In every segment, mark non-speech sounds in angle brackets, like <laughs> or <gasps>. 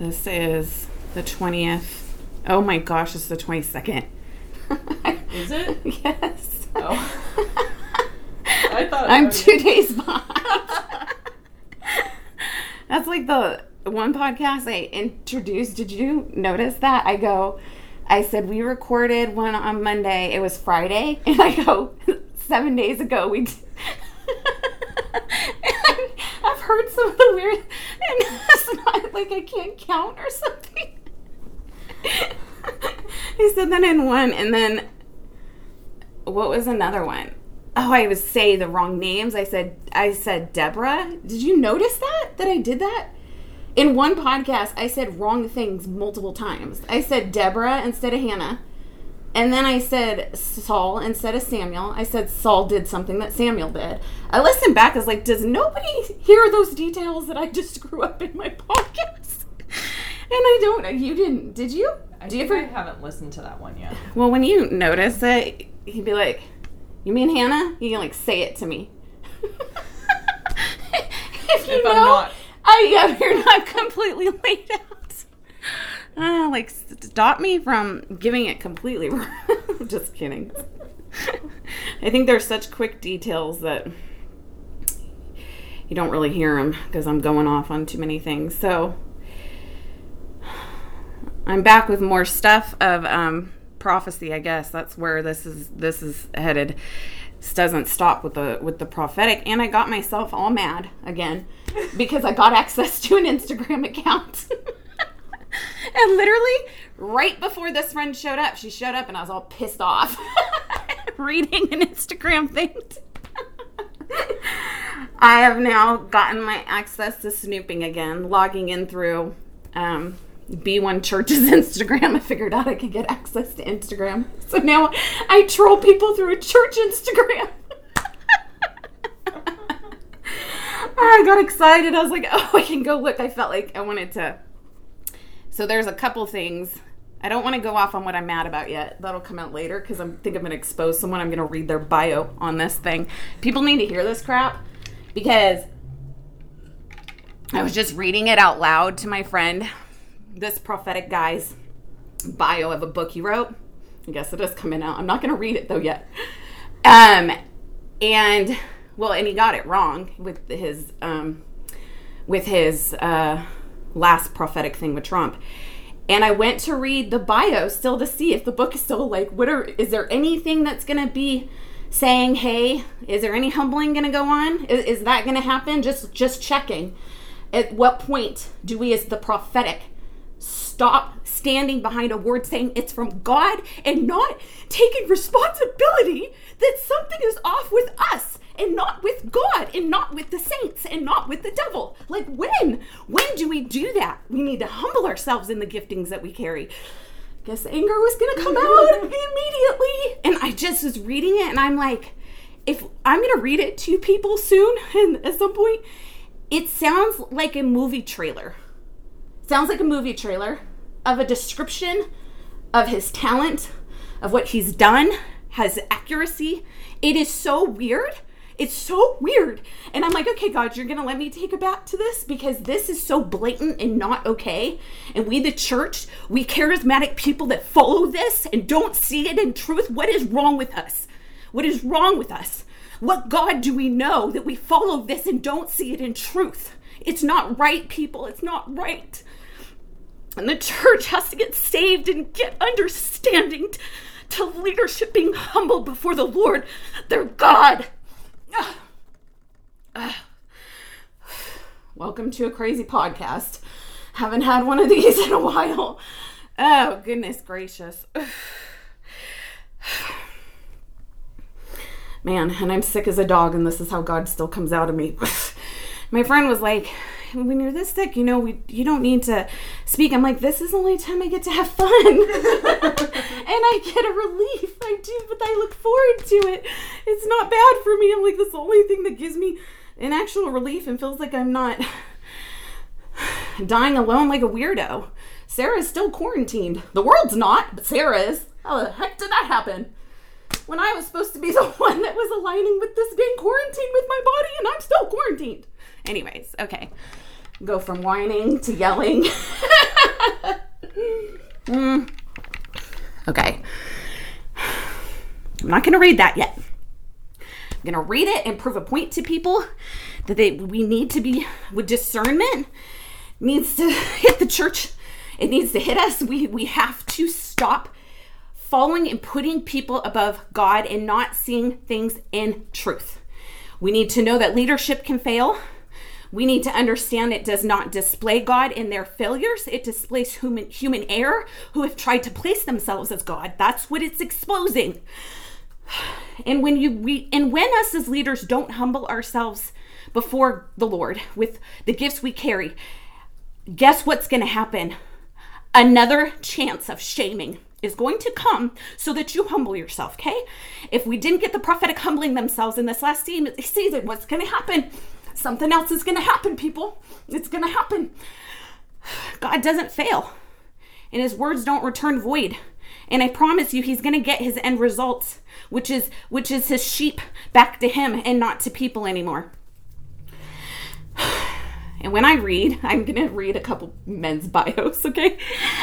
This is the 20th. Oh my gosh, it's the 22nd. Is it? <laughs> yes. Oh. <laughs> I thought I'm two days behind. <laughs> That's like the one podcast I introduced. Did you notice that? I go, I said we recorded one on Monday. It was Friday, and I go seven days ago we. I've heard some of the weird, and not like I can't count or something. he said that in one, and then what was another one? Oh, I was say the wrong names. I said I said Deborah. Did you notice that that I did that? In one podcast, I said wrong things multiple times. I said Deborah instead of Hannah. And then I said Saul instead of Samuel. I said Saul did something that Samuel did. I listened back. I was like, does nobody hear those details that I just screw up in my podcast? <laughs> And I don't. You didn't. Did you? I Do you ever? I haven't listened to that one yet. Well, when you notice it, he'd be like, "You mean Hannah?" You can like say it to me. <laughs> if you If know, I'm not- I yeah, <laughs> you're not completely laid out. Uh, like stop me from giving it completely <laughs> wrong. Just kidding. <laughs> I think there's such quick details that you don't really hear them because I'm going off on too many things. So I'm back with more stuff of um, prophecy. I guess that's where this is. This is headed. This doesn't stop with the with the prophetic, and I got myself all mad again because I got <laughs> access to an Instagram account. And literally, right before this friend showed up, she showed up, and I was all pissed off <laughs> reading an Instagram thing. <laughs> I have now gotten my access to snooping again, logging in through um, B1 Church's <laughs> Instagram. I figured out I could get access to Instagram. So now I troll people through a church Instagram. I got excited. I was like, oh, I can go look. I felt like I wanted to. So there's a couple things. I don't want to go off on what I'm mad about yet. That'll come out later because I think I'm going to expose someone. I'm going to read their bio on this thing. People need to hear this crap because I was just reading it out loud to my friend. This prophetic guy's bio of a book he wrote. I guess it is coming out. I'm not going to read it though yet. Um, and well, and he got it wrong with his um, with his uh, last prophetic thing with Trump. And I went to read the bio still to see if the book is still like, what are, is there anything that's going to be saying, hey, is there any humbling going to go on? Is, is that going to happen? Just, just checking. At what point do we, as the prophetic, stop standing behind a word saying it's from God and not taking responsibility that something is off with us and not with God and not with the saints and not with the devil. Like when? When do we do that? We need to humble ourselves in the giftings that we carry. Guess anger was gonna come <laughs> out immediately. And I just was reading it and I'm like, if I'm gonna read it to people soon <laughs> and at some point, it sounds like a movie trailer sounds like a movie trailer of a description of his talent, of what he's done, has accuracy. It is so weird. It's so weird. And I'm like, okay, God, you're going to let me take a back to this because this is so blatant and not okay. And we, the church, we charismatic people that follow this and don't see it in truth, what is wrong with us? What is wrong with us? What God do we know that we follow this and don't see it in truth? It's not right, people. It's not right. And the church has to get saved and get understanding to leadership being humble before the Lord, their God. <sighs> Welcome to a crazy podcast. Haven't had one of these in a while. Oh, goodness gracious. <sighs> Man, and I'm sick as a dog, and this is how God still comes out of me. <sighs> My friend was like, <laughs> when you're this sick, you know, we you don't need to speak. I'm like, this is the only time I get to have fun. <laughs> and I get a relief. I do, but I look forward to it. It's not bad for me. I'm like, this is the only thing that gives me an actual relief and feels like I'm not <sighs> dying alone like a weirdo. Sarah's still quarantined. The world's not, but Sarah is. How the heck did that happen? When I was supposed to be <laughs> the one that was aligning with this being quarantined with my body, and I'm still quarantined. Anyways, okay. Go from whining to yelling. <laughs> Mm. Okay. I'm not going to read that yet. I'm going to read it and prove a point to people that they we need to be with discernment needs to <laughs> hit the church. It needs to hit us. We we have to stop following and putting people above God and not seeing things in truth. We need to know that leadership can fail. We need to understand it does not display God in their failures. It displays human human error who have tried to place themselves as God. That's what it's exposing. And when you we and when us as leaders don't humble ourselves before the Lord with the gifts we carry, guess what's going to happen? Another chance of shaming is going to come so that you humble yourself, okay? If we didn't get the prophetic humbling themselves in this last season, what's going to happen? Something else is going to happen, people. It's going to happen. God doesn't fail, and his words don't return void. And I promise you he's going to get his end results, which is which is his sheep back to him and not to people anymore. And when I read, <laughs> I'm going to read a couple men's <laughs> bios, okay?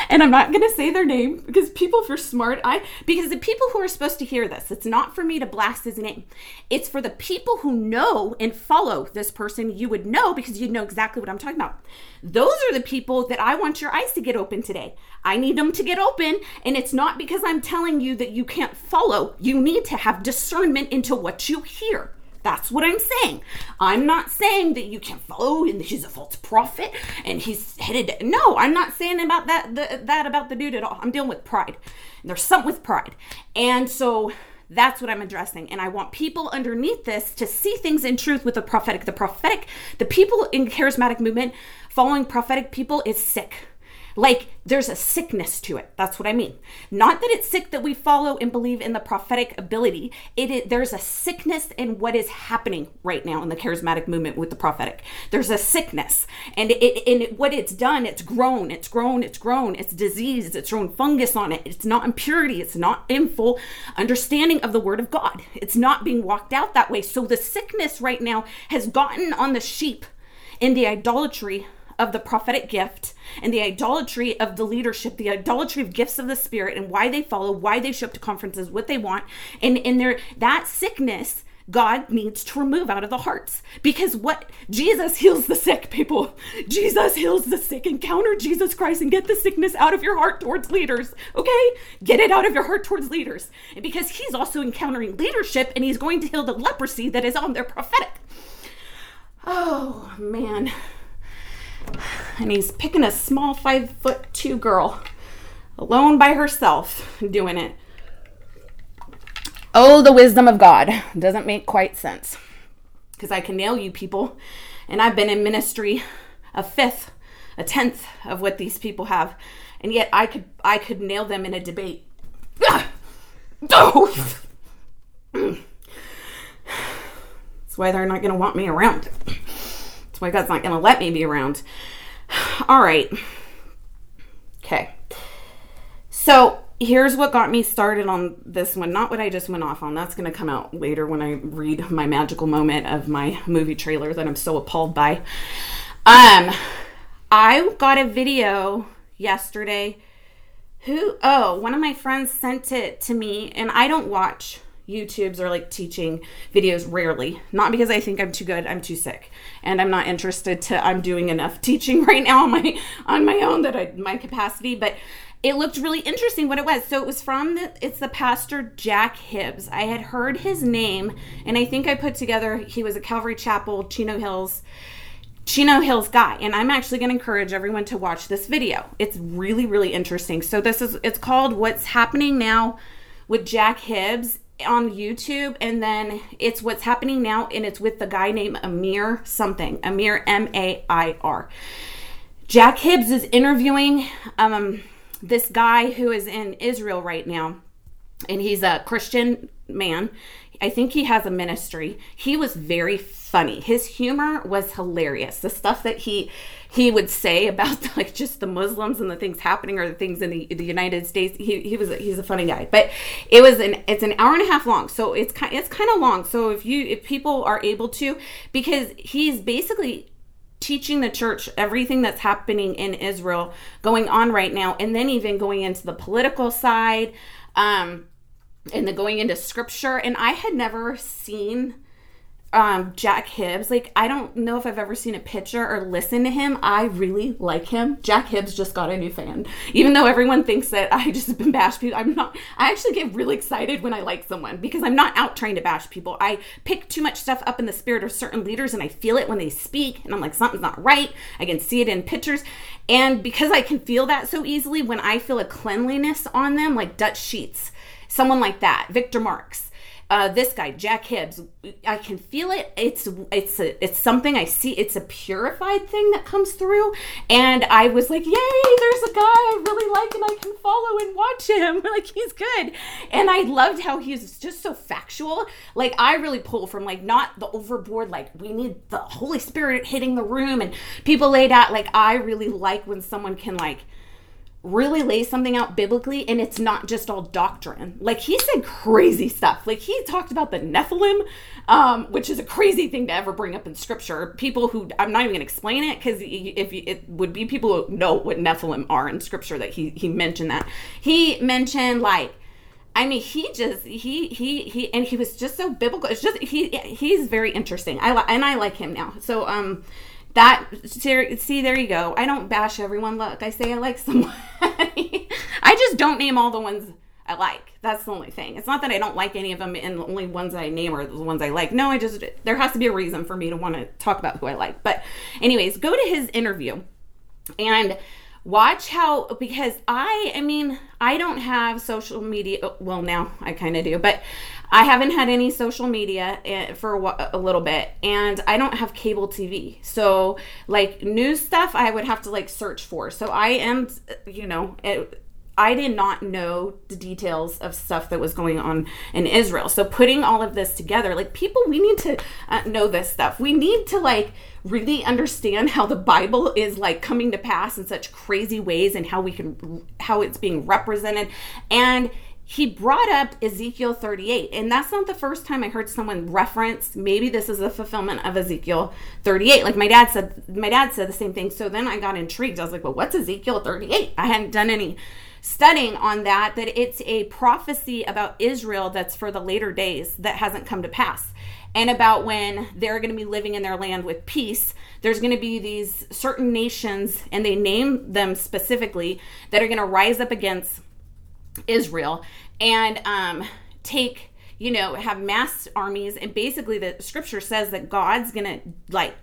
And I'm not going to say their name because people, if you're smart, I, because the people who are supposed to hear this, it's not for me to blast his name. It's for the people who know and follow this person, you would know because you'd know exactly what I'm talking about. Those are the people that I want your eyes to get open today. I need them to get open. And it's not because I'm telling you that you can't follow, you need to have discernment into what you hear. That's what I'm saying. I'm not saying that you can't follow and he's a false prophet and he's headed. No, I'm not saying about that the, that about the dude at all. I'm dealing with pride. And There's something with pride, and so that's what I'm addressing. And I want people underneath this to see things in truth with the prophetic. The prophetic, the people in charismatic movement following prophetic people is sick. Like there's a sickness to it. That's what I mean. Not that it's sick that we follow and believe in the prophetic ability. It is, there's a sickness in what is happening right now in the charismatic movement with the prophetic. There's a sickness, and it and what it's done, it's grown, it's grown, it's grown, it's diseased, it's thrown fungus on it. It's not impurity. It's not in full understanding of the word of God. It's not being walked out that way. So the sickness right now has gotten on the sheep in the idolatry of the prophetic gift and the idolatry of the leadership, the idolatry of gifts of the spirit and why they follow, why they show up to conferences, what they want. And in their that sickness, God needs to remove out of the hearts. Because what Jesus heals the sick, people. Jesus heals the sick. Encounter Jesus Christ and get the sickness out of your heart towards leaders. Okay? Get it out of your heart towards leaders. And because he's also encountering leadership and he's going to heal the leprosy that is on their prophetic. Oh man and he's picking a small five foot two girl alone by herself doing it. Oh, the wisdom of God doesn't make quite sense because I can nail you people, and I've been in ministry a fifth, a tenth of what these people have, and yet I could I could nail them in a debate. That's why they're not going to want me around. That's why God's not going to let me be around. <sighs> All right. Okay. So here's what got me started on this one. Not what I just went off on. That's going to come out later when I read my magical moment of my movie trailer that I'm so appalled by. Um, I got a video yesterday. Who? Oh, one of my friends sent it to me, and I don't watch YouTubes or like teaching videos rarely. Not because I think I'm too good, I'm too sick. And I'm not interested to I'm doing enough <laughs> teaching right now on my on my own that I my capacity, but it looked really interesting what it was. So it was from the it's the pastor Jack Hibbs. I had heard his name and I think I put together he was a Calvary Chapel, Chino Hills Chino Hills guy, and I'm actually going to encourage everyone to watch this video. It's really, really interesting. So this is it's called "What's Happening Now" with Jack Hibbs, on YouTube, and then it's what's happening now, and it's with the guy named Amir something. Amir M A I R. Jack Hibbs is interviewing um, this guy who is in Israel right now, and he's a Christian man. I think he has a ministry. He was very funny. His humor was hilarious. The stuff that he he would say about <laughs> like just the Muslims and the things happening or the things in the, the United States. He, he was he's a funny guy, but it was an it's an hour and a half long, so it's kind it's kind of long. So if you if people are able to, because he's basically teaching the church everything that's happening in Israel going on right now, and then even going into the political side, um, and the going into scripture. And I had never seen um Jack Hibbs. Like I don't know if I've ever seen a picture or listened to him. I really like him. Jack Hibbs just got a new fan. Even though everyone thinks that I just been <laughs> bash people, I'm not I actually get really excited when I like someone because I'm not out trying to bash people. I pick too much stuff up in the spirit of certain leaders and I feel it when they speak and I'm like something's not right. I can see it in pictures. And because I can feel that so easily when I feel a cleanliness on them like Dutch Sheets, someone like that, Victor Marx uh, this guy Jack Hibbs, I can feel it. It's it's a, it's something I see. It's a purified thing that comes through, and I was like, "Yay! There's a guy I really like, and I can follow and watch him. <laughs> like he's good." And I loved how he's just so factual. Like I really pull from like not the overboard. Like we need the Holy Spirit hitting the room and people laid out. Like I really like when someone can like really lay something out biblically and it's not just all doctrine. Like he said crazy stuff. Like he talked about the Nephilim, um, which is a crazy thing to ever bring up in scripture. People who I'm not even going to explain it because if it would be people who know what Nephilim are in scripture that he he mentioned that. He mentioned like I mean, he just he he he and he was just so biblical. It's just he he's very interesting. I and I like him now. So um that see there you go. I don't bash everyone look i say i like <laughs> someone i just don't name all the ones i like. That's the only thing. It's not that i don't like any of them and the only ones i name are the ones i like. No i just there has to be a reason for me to want to talk about who i like. But anyways go to his interview and watch how because i i mean i don't have social media well now i kind of do but I haven't had any social media eh, for a little bit and I don't have cable TV. So like news stuff I would have to like search for. So I am you know, it, I did not know the details of stuff that was going on in Israel. So putting all of this together, like people, we need to uh, know this stuff. We need to like really understand how the Bible is like coming to pass in such crazy ways and how we can, how it's being represented. And he brought up Ezekiel 38, and that's not the first time I heard someone reference maybe this is a fulfillment of Ezekiel 38. Like my dad said, my dad said the same thing. So then I got intrigued. I was like, well, what's Ezekiel 38? I hadn't done any studying on that, that it's a prophecy about Israel that's for the later days that hasn't come to pass. And about when they're going to be living in their land with peace, there's going to be these certain nations, and they name them specifically, that are going to rise up against Israel and um, take, you know, have mass armies. And basically, the scripture says that God's going to like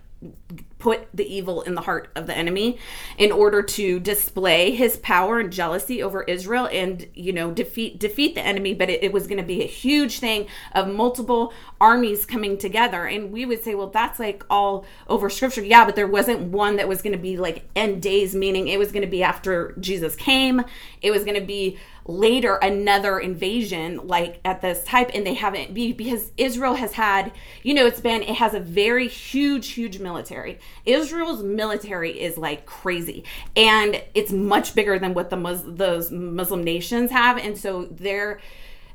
put the evil in the heart of the enemy in order to display his power and jealousy over Israel and you know defeat defeat the enemy. But it, it was going to be a huge thing of multiple armies coming together. And we would say well that's like all over scripture. Yeah but there wasn't one that was going to be like end days meaning it was going to be after Jesus came. It was going to be later another invasion like at this type. And they haven't be because Israel has had you know it's been it has a very huge huge military Israel's military is like crazy and it's much bigger than what the Mus- those Muslim nations have and so their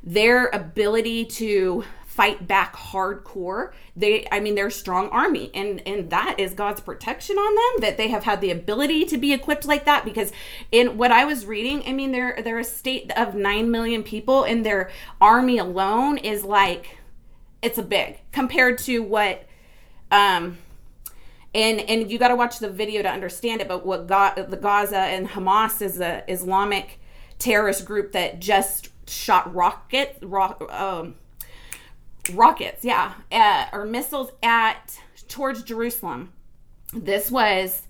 their ability to fight back hardcore. They I mean they're a strong army and and that is God's protection on them that they have had the ability to be equipped like that because in what I was reading, I mean they're they're a state of 9 million people and their army alone is like it's a big compared to what um and and you got to watch the video to understand it but what God, the Gaza and Hamas is a Islamic terrorist group that just shot rocket rock um rockets, yeah, or missiles at towards Jerusalem. This was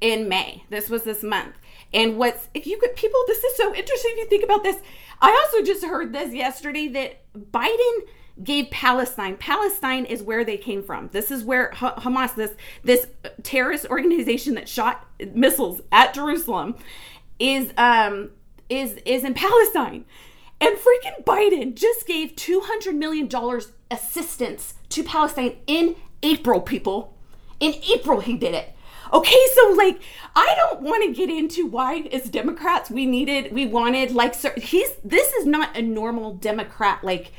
in May. This was this month. And what's if you could people, this is so interesting if you think about this. I also just heard this yesterday that Biden gave Palestine. Palestine is where they came from. This is where Hamas, this this terrorist organization that shot missiles at Jerusalem, is um is is in Palestine. And freaking Biden just gave $200 million assistance to Palestine in April, people. In April, he did it. Okay, so like, I don't want to get into why, as Democrats, we needed, we wanted, like, sir, he's, this is not a normal Democrat, like,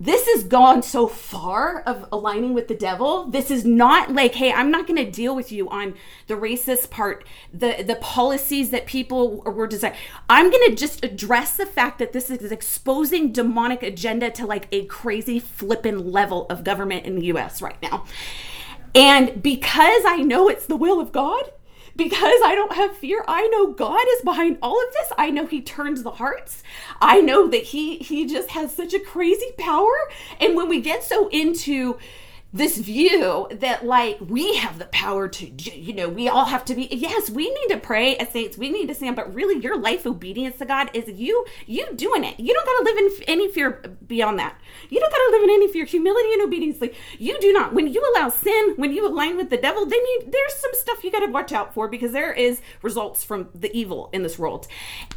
this has gone so far of aligning with the devil. This is not like, hey, I'm not going to deal with you on the racist part, the the policies that people were designed. I'm going to just address the fact that this is exposing demonic agenda to like a crazy flippin' level of government in the U.S. right now. And because I know it's the will of God, <laughs> because I don't have fear. I know God is behind all of this. I know he turns the hearts. I know that he he just has such a crazy power. And when we get so into this view that like we have the power to you know we all have to be yes we need to pray as saints we need to stand but really your life obedience to god is you you doing it. You don't got to live in any fear beyond that. You don't got to live in any fear. Humility and obedience like you do not. When you allow sin when you align with the devil then you there's some stuff you got to watch out for because there is results from the evil in this world.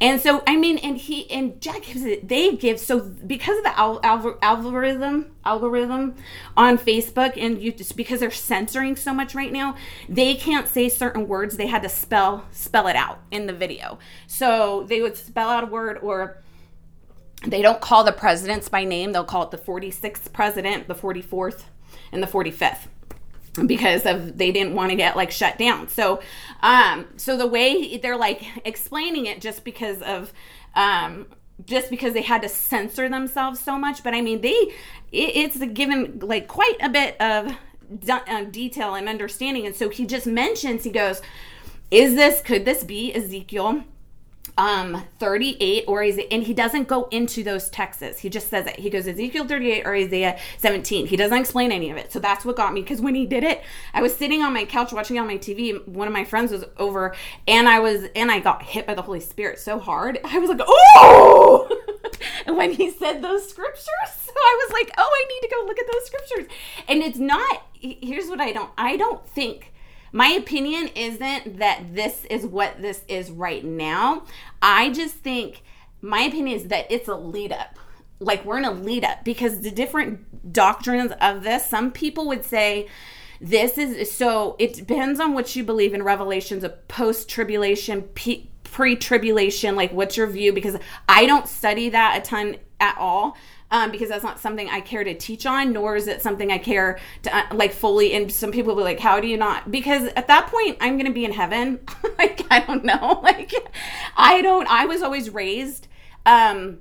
And so i mean and he and jack hibbs it they give so because of the al- al- algorithm algorithm on facebook and you just because they're censoring so much right now they can't say certain words. They had to spell spell it out in the video. So they would spell out a word or they don't call the presidents by name. They'll call it the 46th president the 44th and the 45th because of they didn't want to get like shut down. So um so the way they're like explaining it just because of um just because they had to censor themselves so much but i mean they it, it's given like quite a bit of uh, detail and understanding and so he just mentions he goes is this could this be ezekiel um 38 or Isaiah, and he doesn't go into those texts. He just says it. He goes Ezekiel 38 or Isaiah 17. He doesn't explain any of it. So that's what got me because when he did it, I was sitting on my couch watching on my TV. One of my friends was over, and I was and I got hit by the Holy Spirit so hard. <laughs> I was like, oh! and <laughs> when he said those scriptures, so <laughs> I was like, oh, I need to go look at those scriptures. And it's not. Here's what I don't. I don't think my opinion isn't that this is what this is right now. I just think my opinion is that it's a lead up. Like we're in a lead up because the different doctrines of this, some people would say this is so it depends on what you believe in revelations of post tribulation, pre tribulation, like what's your view? Because I don't study that a ton at all um, because that's not something I care to teach on, nor is it something I care to uh, like fully. And some people will be like, "How do you not?" Because at that point, I'm going to be in heaven. <laughs> like I don't know. <laughs> Like I don't. I was always raised um,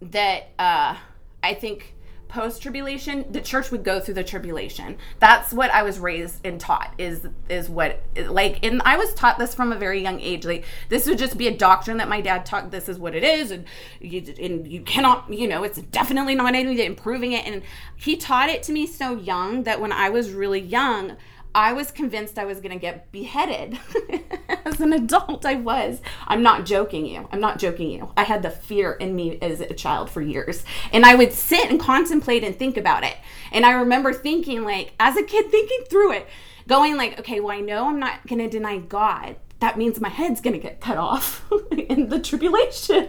that uh, I think post tribulation the church would go through the tribulation. That's what i was raised and taught is is what like and i was taught this from a very young age. Like this would just be a doctrine that my dad taught this is what it is and you and you cannot you know it's definitely not anything improving it. And he taught it to me so young that when i was really young I was convinced I was going to get beheaded. <laughs> as an adult, I was. I'm not joking you. I'm not joking you. I had the fear in me as a child for years. And I would sit and contemplate and think about it. And I remember thinking, like, as a kid, thinking through it, going, like, okay, well, I know I'm not going to deny God. That means my head's going to get cut off <laughs> in the tribulation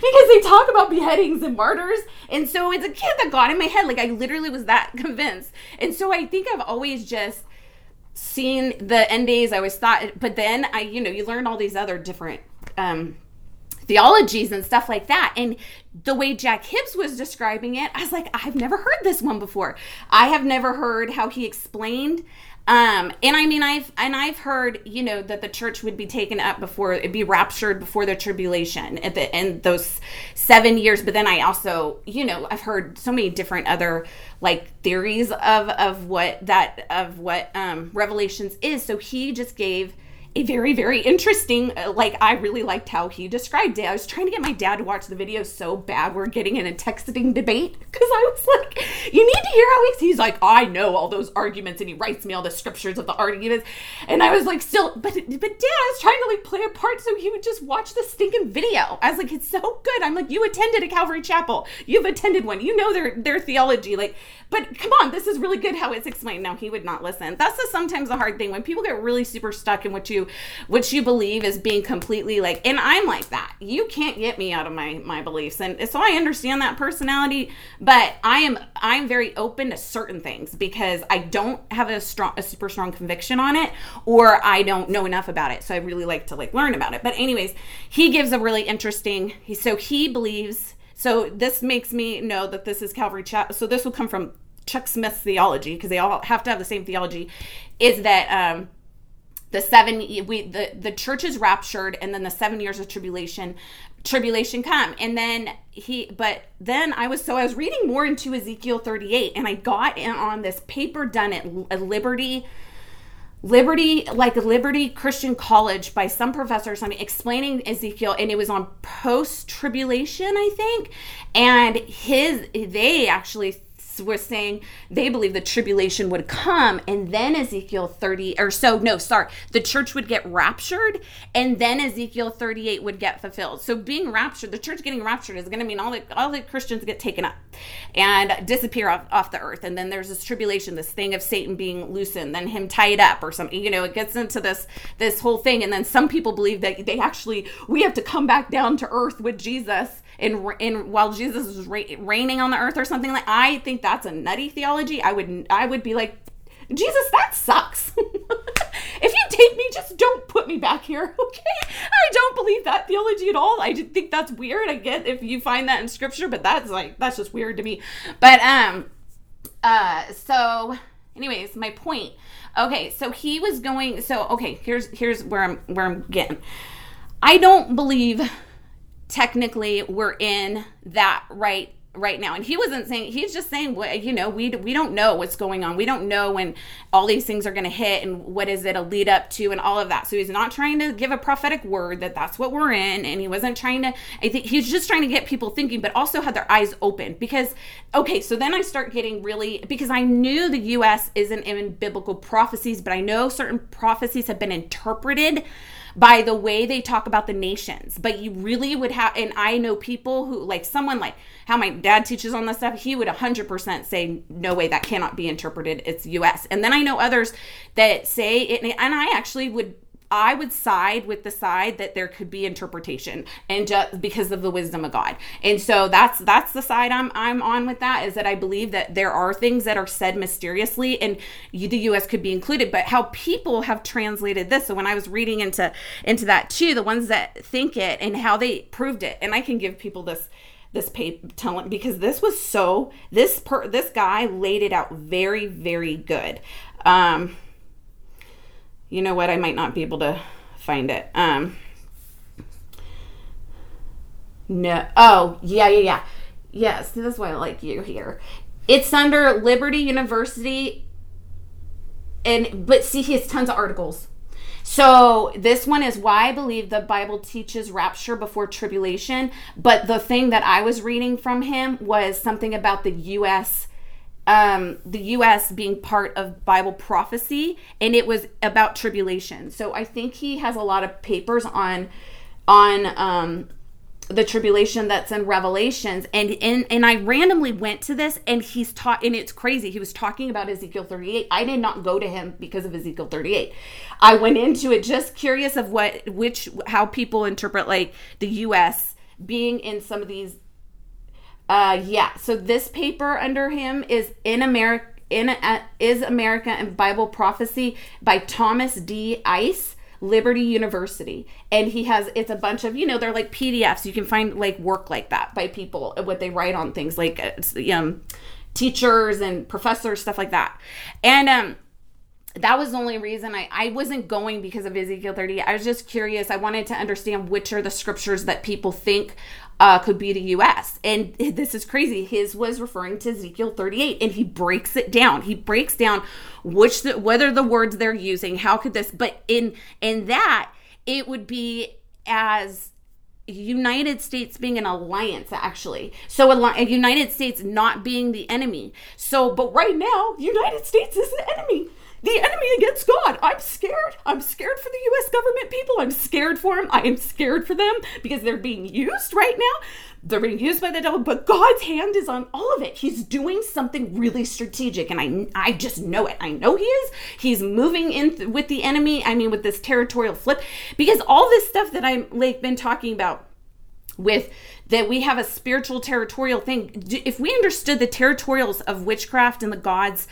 because they talk about beheadings and martyrs. And so it's a kid that got in my head. Like I literally was that <laughs> convinced. And so I think I've always just seen the end days, I always thought, but then I, you know, you learn all these other different um, theologies and stuff like that. And the way Jack Hibbs was describing it, I was like, I've never heard this one before. I have never heard how he explained um, and I mean, I've and I've heard, you know, that the church would be taken up before it'd be raptured before the tribulation at the end those seven years. But then I also, you know, I've heard so many different other like theories of of what that of what um, Revelations is. So he just gave very very interesting uh, like i really liked how he described it. I was trying to get my dad to watch the video so bad we're getting in a texting debate because i was like you need to hear how he's he's like i know all those arguments and he writes me all the scriptures of the arguments. And i was like still but but dad i was trying to like play a part so he would just watch the stinking video. I was like it's so good. I'm like you attended a calvary chapel. You've attended one. You know their their theology. Like but come on this is really good how it's explained. Now he would not listen. That's the, sometimes the hard thing when people get really super stuck in what you what you believe is being completely like and I'm like that. You can't get me out of my my beliefs. And so I understand that personality, but I am I'm very open to certain things because I don't have a strong a super strong conviction on it or I don't know enough about it. So I really like to like learn about it. But anyways, he gives a really interesting He so he believes so this makes me know that this is Calvary Chapel. So this will come from Chuck Smith's theology because they all have to have the same theology. Is that um, the seven we the the church is raptured and then the seven years of tribulation tribulation come. And then he but then i was so i was reading more into ezekiel 38 and i got in on this paper done at, liberty liberty like liberty christian college by some professor or something explaining ezekiel and it was on post tribulation i think. And his they actually was saying they believe the tribulation would come and then Ezekiel 30 or so no sorry the church would get raptured and then Ezekiel 38 would get fulfilled. So being raptured the church getting raptured is going to mean all the all the Christians get taken up and disappear off, off the earth and then there's this tribulation this thing of Satan being loosened then him tied up or something you know it gets into this this whole thing and then some people believe that they actually we have to come back down to earth with Jesus and in while Jesus is reigning on the earth or something like I think that's a nutty theology. I would I would be like Jesus, that sucks. <laughs> if you take me, just don't put me back here, <laughs> okay? I don't believe that theology at all. I think that's weird. I get if you find that in scripture, but that's like that's just weird to me. But um uh so anyways, my point. Okay, so he was going so okay, here's here's where I'm where I'm getting. I don't believe technically we're in that right right now. And he wasn't saying he's just saying you know we we don't know what's going on. We don't know when all these things are going to hit and what is it a lead up to and all of that. So he's not trying to give a prophetic word that that's what we're in. And he wasn't trying to i think he's just trying to get people thinking but also have their eyes open because okay so then i start getting really because i knew the us isn't in biblical prophecies but i know certain prophecies have been interpreted by the way they talk about the nations. But you really would have, and I know people who, like someone like how my dad teaches on this stuff, he would 100% say, no way, that cannot be interpreted. It's US. And then I know others that say it, and I actually would I would side with the side that there could be interpretation and just because of the wisdom of God. And so that's that's the side I'm I'm on with that is that I believe that there are things that are said mysteriously and you, the US could be included, but how people have translated this. So when I was reading into into that too, the ones that think it and how they proved it. And I can give people this this paper telling because this was so this per this guy laid it out very very good. Um you know what? I might not be able to find it. Um, no. Oh, yeah, yeah, yeah. Yes, this is why I like you here. It's under Liberty University, and but see, he has tons of articles. So this one is why I believe the Bible teaches rapture before tribulation. But the thing that I was reading from him was something about the U.S um, the U.S. being part of Bible prophecy, and it was about tribulation. So I think he has a lot of papers on on um, the tribulation that's in Revelations, and and and I randomly went to this, and he's taught, and it's crazy. He was talking about Ezekiel 38. I did not go to him because of Ezekiel 38. I went into it just curious of what which how people interpret like the U.S. being in some of these uh, yeah. So this paper under him is in America. In uh, is America and Bible Prophecy by Thomas D. Ice. Liberty University. And he has it's a bunch of, you know, they're like PDFs. You can find like work like that by people what they write on things like uh, um teachers and professors stuff like that. And um that was the only reason I, I wasn't going because of Ezekiel 30. I was just curious. I wanted to understand which are the scriptures that people think uh, could be the U.S. And <laughs> this is crazy. His was referring to Ezekiel 38, and he breaks it down. He breaks down which the, whether the words they're using, how could this, but in in that it would be as United States being an alliance, actually. So a, United States not being the enemy. So, but right now, United States is the enemy the enemy against God. I'm scared. I'm scared for the US government people. I'm scared for them. I am scared for them because they're being used right now. They're being used by the devil, but God's hand is on all of it. He's doing something really strategic and I I just know it. I know he is. He's moving in th- with the enemy. I mean with this territorial flip because all this stuff that I'm like been talking about with that we have a spiritual territorial thing. If we understood the territorials of witchcraft and the gods,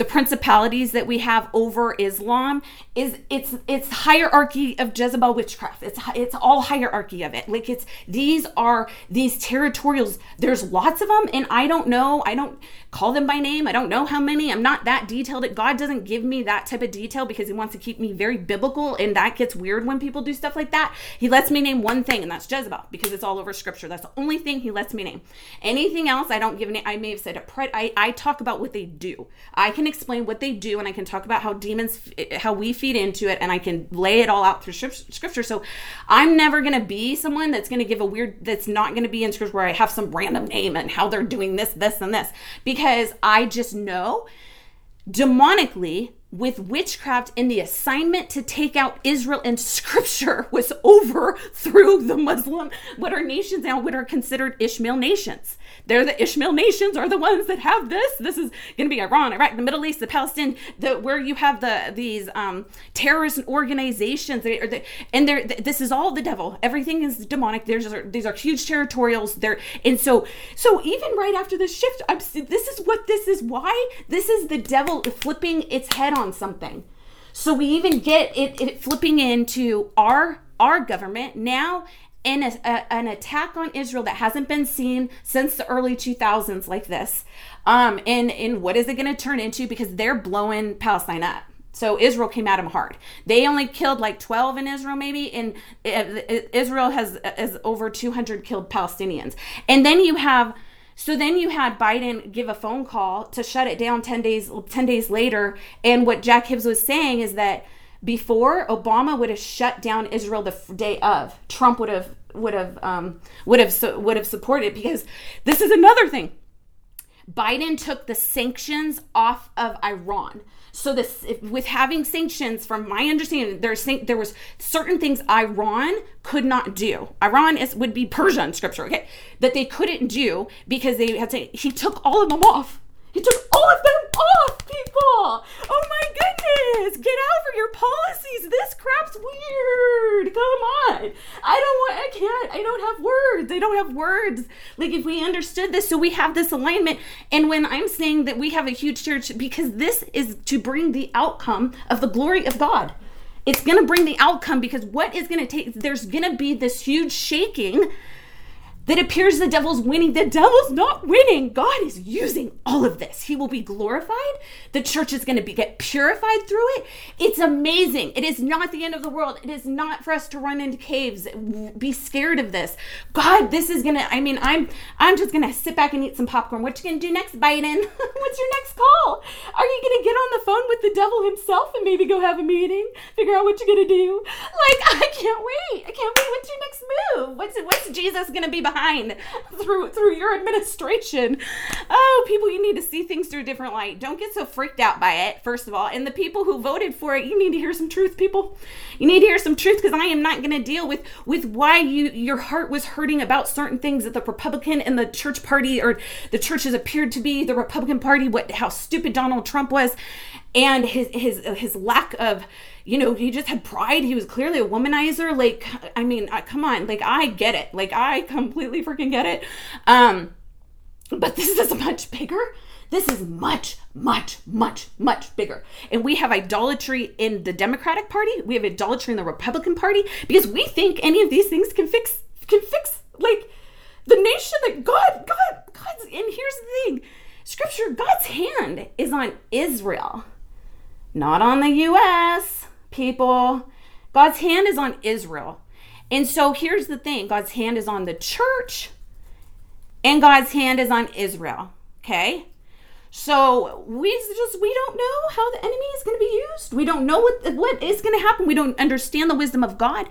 the principalities that we have over Islam is it's it's hierarchy of Jezebel witchcraft. It's it's all hierarchy of it. Like it's these are these territorials. There's lots of them, and I don't know. I don't call them by name. I don't know how many. I'm not that detailed. God doesn't give me that type of detail because He wants to keep me very biblical, and that gets weird when people do stuff like that. He lets me name one thing, and that's Jezebel because it's all over Scripture. That's the only thing He lets me name. Anything else, I don't give. Any, I may have said a pre- I I talk about what they do. I can explain what they do, and I can talk about how demons, how we feed into it, and I can lay it all out through Scripture. So I'm never gonna be someone that's gonna give a weird. That's not gonna be in Scripture where I have some random name and how they're doing this, this, and this because I just know demonically with witchcraft and the assignment to take out Israel and scripture was over <laughs> through the Muslim, what are nations now, what are considered Ishmael nations. They're the Ishmael nations are the ones that have this. This is going to be Iran, Iraq, the Middle East, the Palestine, the where you have the these um, terrorist organizations, they, the, and they're this is all the devil. Everything is demonic. There's these are huge territorials. There, and so so even right after the shift, I'm this is what this is why this is the devil flipping its head on something. So we even get it, it flipping into our our government now in a, a, an attack on Israel that hasn't been seen since the early 2000s like this. Um, and, and what is it going to turn into? Because they're blowing Palestine up. So Israel came at them hard. They only killed like 12 in Israel, maybe, and Israel has, has over 200 killed Palestinians. And then you have so then you had Biden give a phone call to shut it down 10 days 10 days later and what Jack Hibbs was saying is that before Obama would have shut down Israel the day of Trump would have would have um, would have would have supported because this is another thing. Biden took the sanctions off of Iran. So this with having sanctions from my understanding there's there was certain things Iran could not do. Iran is would be Persia in scripture okay? That they couldn't do because they had to he took all of them off he took all of them off, people. Oh my goodness. Get out over your policies. This crap's weird. Come on. I don't want, I can't, I don't have words. I don't have words. Like if we understood this, so we have this alignment. And when I'm saying that we have a huge church, because this is to bring the outcome of the glory of God. It's going to bring the outcome because what is going to take, there's going to be this huge shaking that appears the devil's winning. The devil's not winning. God is using all of this. He will be glorified. The church is going to be get purified through it. It's amazing. It is not the end of the world. It is not for us to run into caves, be scared of this. God, this is going to I mean, I'm I'm just going to sit back and eat some popcorn. What you going to do next, Biden? <laughs> What's your next call? Are you going to get on the phone with the devil himself and maybe go have a meeting? Figure out what you're going to do? Like, I can't wait. I can't wait. What's your next move? What's what's Jesus going to be behind through through your administration. Oh, people, you need to see things through a different light. Don't get so freaked out by it, first of all. And the people who voted for it, you need to hear some truth, people. You need to hear some truth because I am not going to deal with with why you your heart was hurting about certain things that the Republican and the church party or the churches appeared to be the Republican Party. What how stupid Donald Trump was, and his his his lack of you know, he just had pride. He was clearly a womanizer. Like, I mean, uh, come on. Like, I get it. Like, I completely freaking get it. Um, but this is much bigger. This is much, much, much, much bigger. And we have idolatry in the Democratic Party. We have idolatry in the Republican Party because we think any of these things can fix, can fix, like, the nation that God, God, God's, and here's the thing Scripture, God's hand is on Israel, not on the U.S people. God's hand is on Israel. And so here's the thing God's hand is on the church, and God's hand is on Israel. Okay? So we just we don't know how the enemy is going to be used. We don't know what what is going to happen. We don't understand the wisdom of God.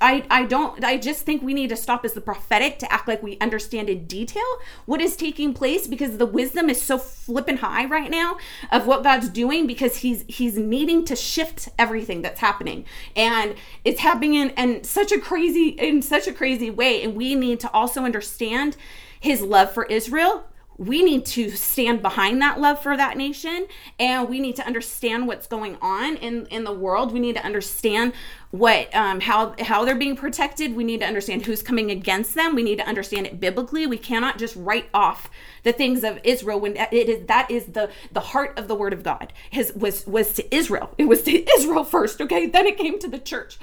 I, I don't I just think we need to stop as the prophetic to act like we understand in detail what is taking place because the wisdom is so flipping high right now of what God's doing because he's he's needing to shift everything that's happening. And it's happening in, in such a crazy in such a crazy way. And we need to also understand his love for Israel. We need to stand behind that love for that nation. And we need to understand what's going on in in the world. We need to understand what um, how how they're being protected we need to understand who's coming against them we need to understand it biblically we cannot just write off the things of israel when it is that is the the heart of the word of god his was was to israel it was to israel first okay then it came to the church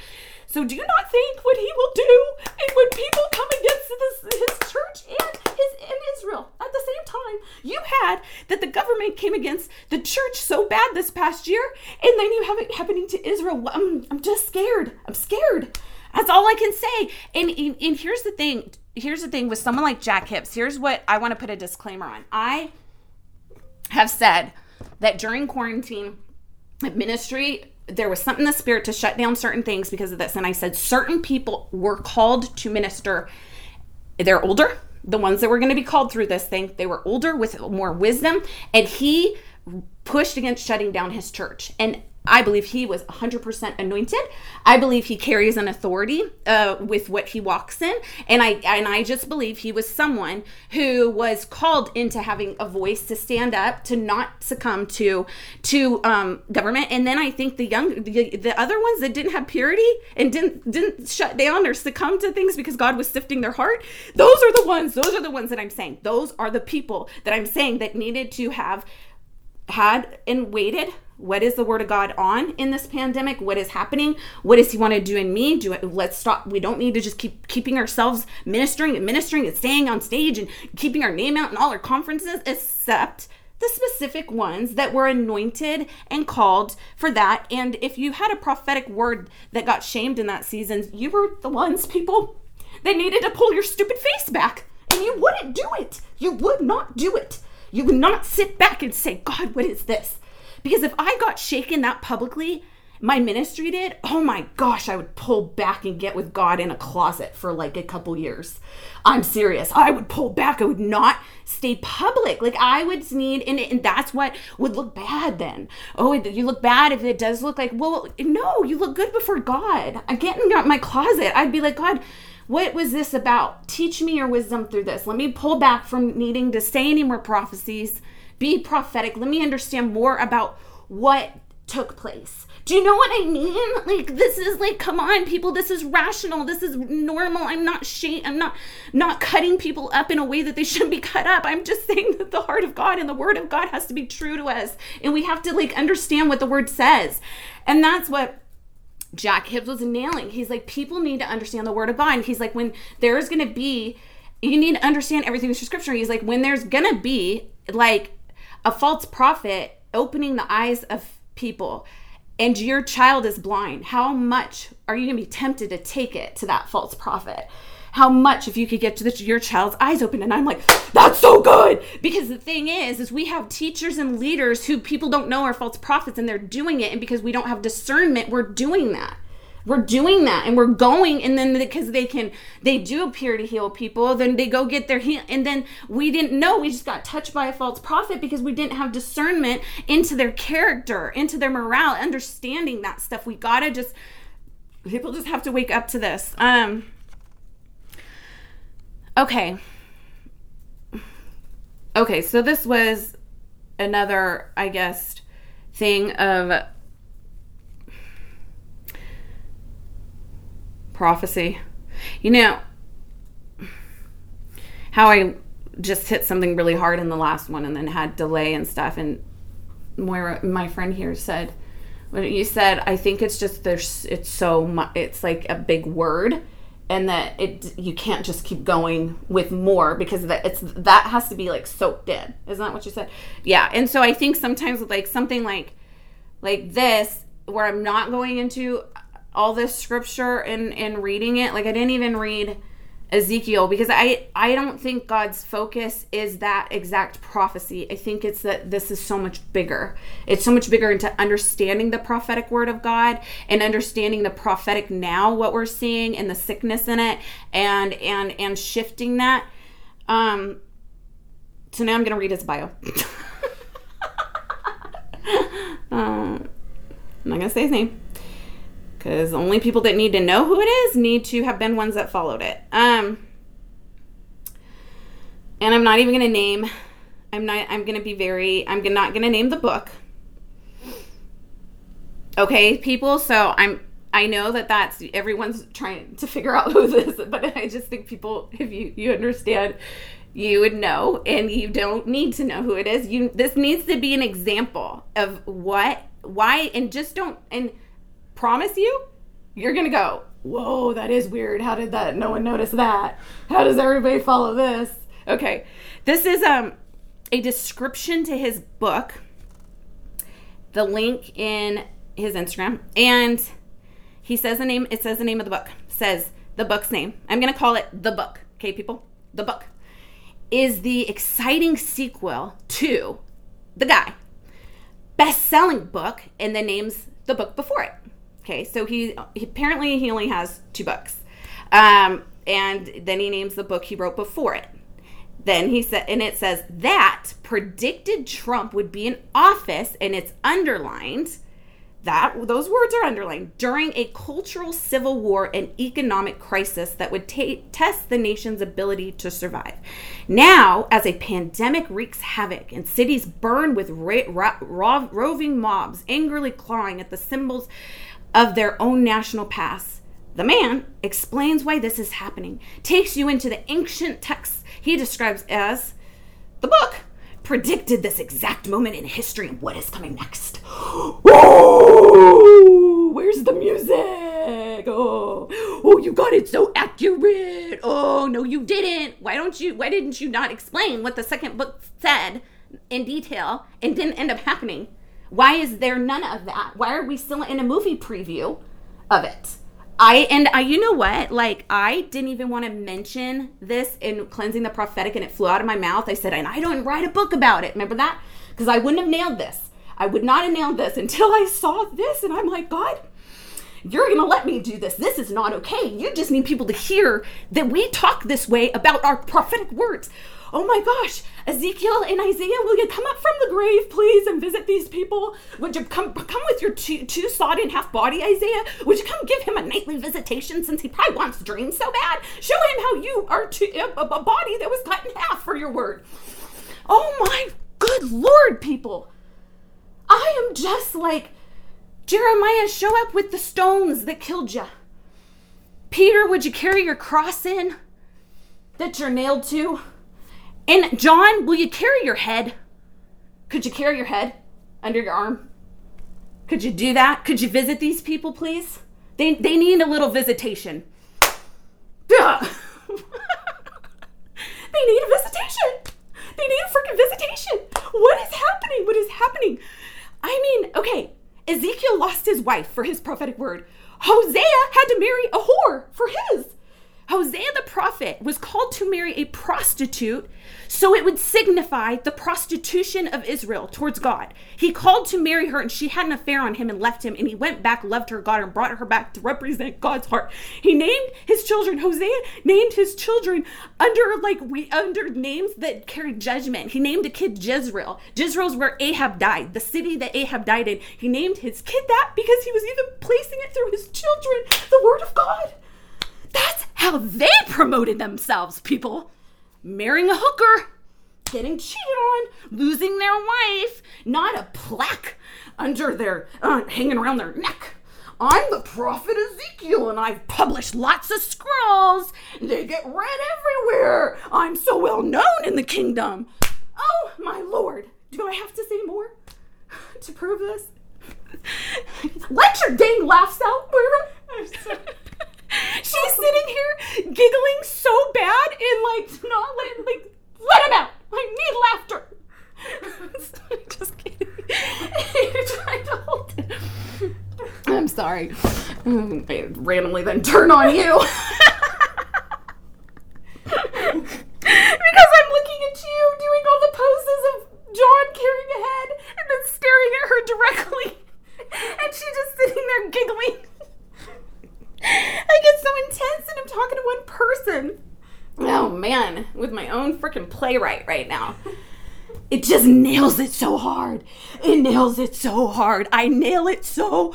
so do you not think what he will do and when people come against this, his church and his and Israel at the same time? You had that the government came against the church so bad this past year, and then you have it happening to Israel. I'm, I'm just scared. I'm scared. That's all I can say. And, and and here's the thing. Here's the thing with someone like Jack Hibbs. Here's what I want to put a disclaimer on. I have said that during quarantine, ministry there was something in the spirit to shut down certain things because of this. And I said certain people were called to minister. They're older, the ones that were going to be called through this thing, they were older with more wisdom. And he pushed against shutting down his church. And I believe he was 100% anointed. I believe he carries an authority uh, with what he walks in, and I and I just believe he was someone who was called into having a voice to stand up, to not succumb to to um, government. And then I think the young the, the other ones that didn't have purity and didn't didn't shut down or succumb to things because God was sifting their heart. Those are the ones. Those are the ones that I'm saying. Those are the people that I'm saying that needed to have had and waited what is the word of god on in this pandemic? What is happening? What does he want to do in me? Do it let's stop we don't need to just keep keeping ourselves ministering and ministering and staying on stage and keeping our name out in all our conferences except the specific ones that were anointed and called for that. And if you had a prophetic word that got shamed in that season you were the ones people that needed to pull your stupid face back. And you wouldn't do it. You would not do it. You would not sit back and say, God, what is this? Because if I got shaken that publicly, my ministry did, oh my gosh, I would pull back and get with God in a closet for like a couple years. I'm serious. I would pull back. I would not stay public. Like I would need, and, and that's what would look bad then. Oh, you look bad if it does look like, well, no, you look good before God. I get in my closet. I'd be like, God, what was this about? Teach me your wisdom through this. Let me pull back from needing to say any more prophecies, be prophetic. Let me understand more about what took place. Do you know what I mean? Like this is like come on people, this is rational. This is normal. I'm not shame I'm not not cutting people up in a way that they shouldn't be cut up. I'm just <laughs> saying that the heart of God and the word of God has to be true to us and we have to like understand what the word says. And that's what Jack Hibbs was nailing. He's like, people need to understand the word of God. And he's like, when there's going to be, you need to understand everything through scripture. He's like, when there's going to be like a false prophet opening the eyes of people and your child is blind, how much are you going to be tempted to take it to that false prophet? how much if you could get to the, your child's eyes open and i'm like that's so good because the thing is is we have teachers and leaders who people don't know are false prophets and they're doing it and because we don't have discernment we're doing that we're doing that and we're going and then because they can they do appear to heal people then they go get their heal and then we didn't know we just got touched by a false prophet because we didn't have discernment into their character into their morale understanding that stuff we gotta just people just have to wake up to this um Okay. Okay, so this was another, I guess, thing of prophecy. You know, how I just hit something really hard in the last one and then had delay and stuff. And Moira, my friend here said, when you said, I think it's just there's, it's so much, it's like a big word and that it you can't just keep going with more because that it's that has to be like soaked in isn't that what you said yeah and so i think sometimes with like something like like this where i'm not going into all this scripture and and reading it like i didn't even read Ezekiel because I I don't think God's focus is that exact prophecy. I think it's that this is so much bigger. It's so much bigger into understanding the prophetic word of God and understanding the prophetic now what we're seeing and the sickness in it and and and shifting that. Um so now I'm to read his bio. <laughs> um, I'm not to say his name because only people that need to know who it is need to have been ones that followed it. Um, and I'm not even going to name I'm not. I'm gonna be very. I'm not gonna name the book. Okay, people. So I'm. I know that that's everyone's trying to figure out <laughs> who this, is, but I just think people, if you you understand, you would know, and you don't need to know who it is. You this needs to be an example of what, why, and just don't and promise you, you're gonna go. Whoa, that is weird. How did that? No one notice that. How does everybody follow this? Okay, this is um a description to his book. The link in his Instagram and he says the name, it says the name of the book, says the book's name. I'm going to call it The Book. Okay, people? The Book is the exciting sequel to The Guy. Best selling book, and then names the book before it. Okay, so he, he apparently he only has two books. Um, and then he names the book he wrote before it. Then he said, and it says that predicted Trump would be in office, and it's underlined that those words are underlined during a cultural civil war and economic crisis that would ta- test the nation's ability to survive. Now, as a pandemic wreaks havoc and cities burn with ra- ra- roving mobs angrily clawing at the symbols of their own national past, the man explains why this is happening, takes you into the ancient texts he describes as the book predicted this exact moment in history and what is coming next. <gasps> Oh, where's the music? Oh, oh, you got it so accurate. Oh, no, you didn't. Why don't you? Why didn't you not explain what the second book said in detail and didn't end up happening? Why is there none of that? Why are we still in a movie preview of it? I and I, you know what? Like I didn't even want to mention this in cleansing the prophetic, and it flew out of my mouth. I said, and I don't write a book about it. Remember that? Because I wouldn't have nailed this. I would not have nailed this <laughs> until I saw this, and I'm like, God, you're gonna let me do this. This is not okay. You just need people to hear that we talk this way about our prophetic words. Oh my gosh, Ezekiel and Isaiah, will you come up from the grave, please, and visit these people? Would you come come with your two, two sodden half body, Isaiah? Would you come give him a nightly visitation since he probably wants dreams so bad? Show him how you are to, a, a body that was cut in half for your word. Oh my good lord, people. I am just like Jeremiah, show up with the stones that killed you. Peter, would you carry your cross in that you're nailed to? And John, will you carry your head? Could you carry your head under your arm? Could you do that? Could you visit these people, please? They, they need a little visitation. <laughs> They need a visitation. They need a freaking visitation. What is happening? What is happening? I mean, okay, Ezekiel lost his wife for his prophetic word. Hosea had to marry a whore for his. Hosea the prophet was called to marry a prostitute so it would signify the prostitution of Israel towards God. He called to marry her and she had an affair on him and left him and he went back, loved her, God, and brought her back to represent God's heart. He named his children, Hosea named his children under like we under names that carry judgment. He named a kid Jezreel. Jezreel's where Ahab died, the city that Ahab died in. He named his kid that because he was even placing it through his children, the word of God. That's how they promoted themselves, people. Marrying a hooker, getting cheated on, losing their wife, not a plaque under their, uh, hanging around their neck. I'm the prophet Ezekiel and I've published lots of scrolls. They get read everywhere. I'm so well known in the kingdom. Oh, my lord. Do I have to say more to prove this? <laughs> Let your dang laughs out, Moira. I'm sorry. She's sitting here giggling so bad and like not letting like let him out. I need laughter. Just kidding. You're trying to hold it. I'm sorry. <laughs> I randomly then turn on you. <laughs> because I'm looking at you doing all the poses of John carrying a head and then staring at her directly. And she's just sitting there giggling. I get so intense and I'm talking to one person. Oh man, with my own freaking playwright right now. It just nails it so hard. It nails it so hard. I nail it so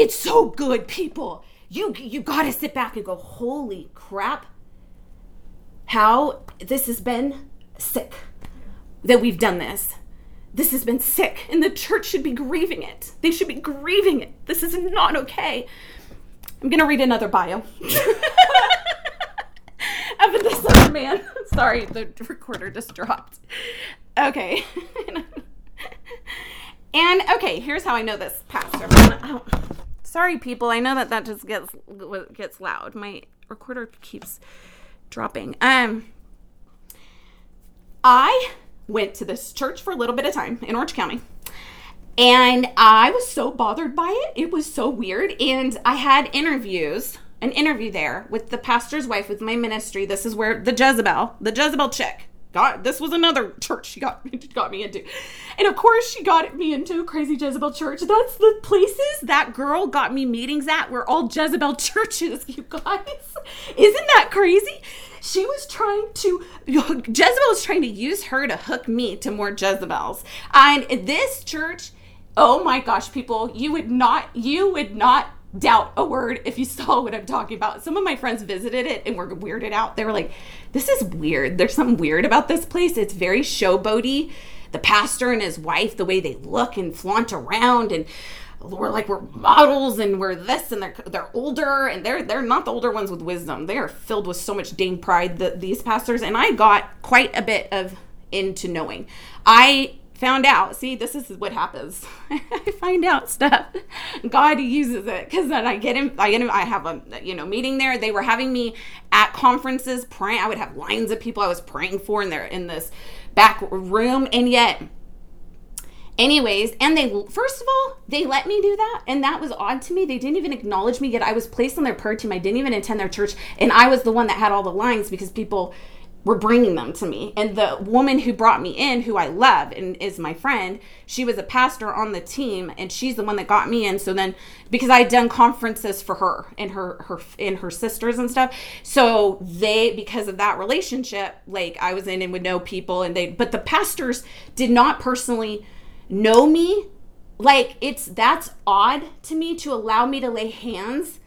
it's so good, people. You you got to sit back and go, "Holy crap. How this has been sick." that we've done this. This has been sick, and the church should be grieving it. They should be grieving it. This is not okay. I'm gonna read another bio. Of this other man. <laughs> Sorry, the recorder just dropped. Okay. <laughs> and okay, here's how I know this pastor. Sorry, people. I know that that just gets gets loud. My recorder keeps dropping. Um, I went to this church for a little bit of time in Orange County. And I was so bothered by it. It was so weird. And I had interviews, an interview there with the pastor's wife with my ministry. This is where the Jezebel, the Jezebel chick, got this was another church she got <laughs> got me into. And of course she got me into Crazy Jezebel Church. That's the places that girl got me meetings at were all Jezebel <laughs> churches, you guys. Isn't that crazy? She was trying to <laughs> Jezebel was trying to use her to hook me to more Jezebels. And this church oh my gosh, people, you would not, you would not doubt a word if you <laughs> saw what I'm talking about. Some of my friends visited it and were weirded out. They were like, this is weird. There's something weird about this place. It's very showboaty. The pastor and his wife, the way they look and flaunt around and we're like we're models and we're this and they're they're older and they're they're not the older ones with wisdom. They are filled with so much dame pride that these pastors and I got quite a bit of into knowing. I found out. See this is what happens. <laughs> I find out stuff. God uses it because then i get him i get i have a you know meeting there. They were having me at conferences praying. I would have lines of people i was praying for in there in this back room. And yet anyways and they first of all they let me do that and that was odd to me. They didn't even acknowledge me yet i was placed on their prayer team. I didn't even attend their church and i was the one that had all the lines because people were bringing them to me. And the woman who brought me in, who I love and is my friend, she was a pastor on the team and she's the one that got me in. So then because I had done conferences for her and her her and her sisters and stuff. So they because of that relationship, like I was in and would know people and they but the pastors did not personally know me. Like it's that's odd to me to allow me to lay hands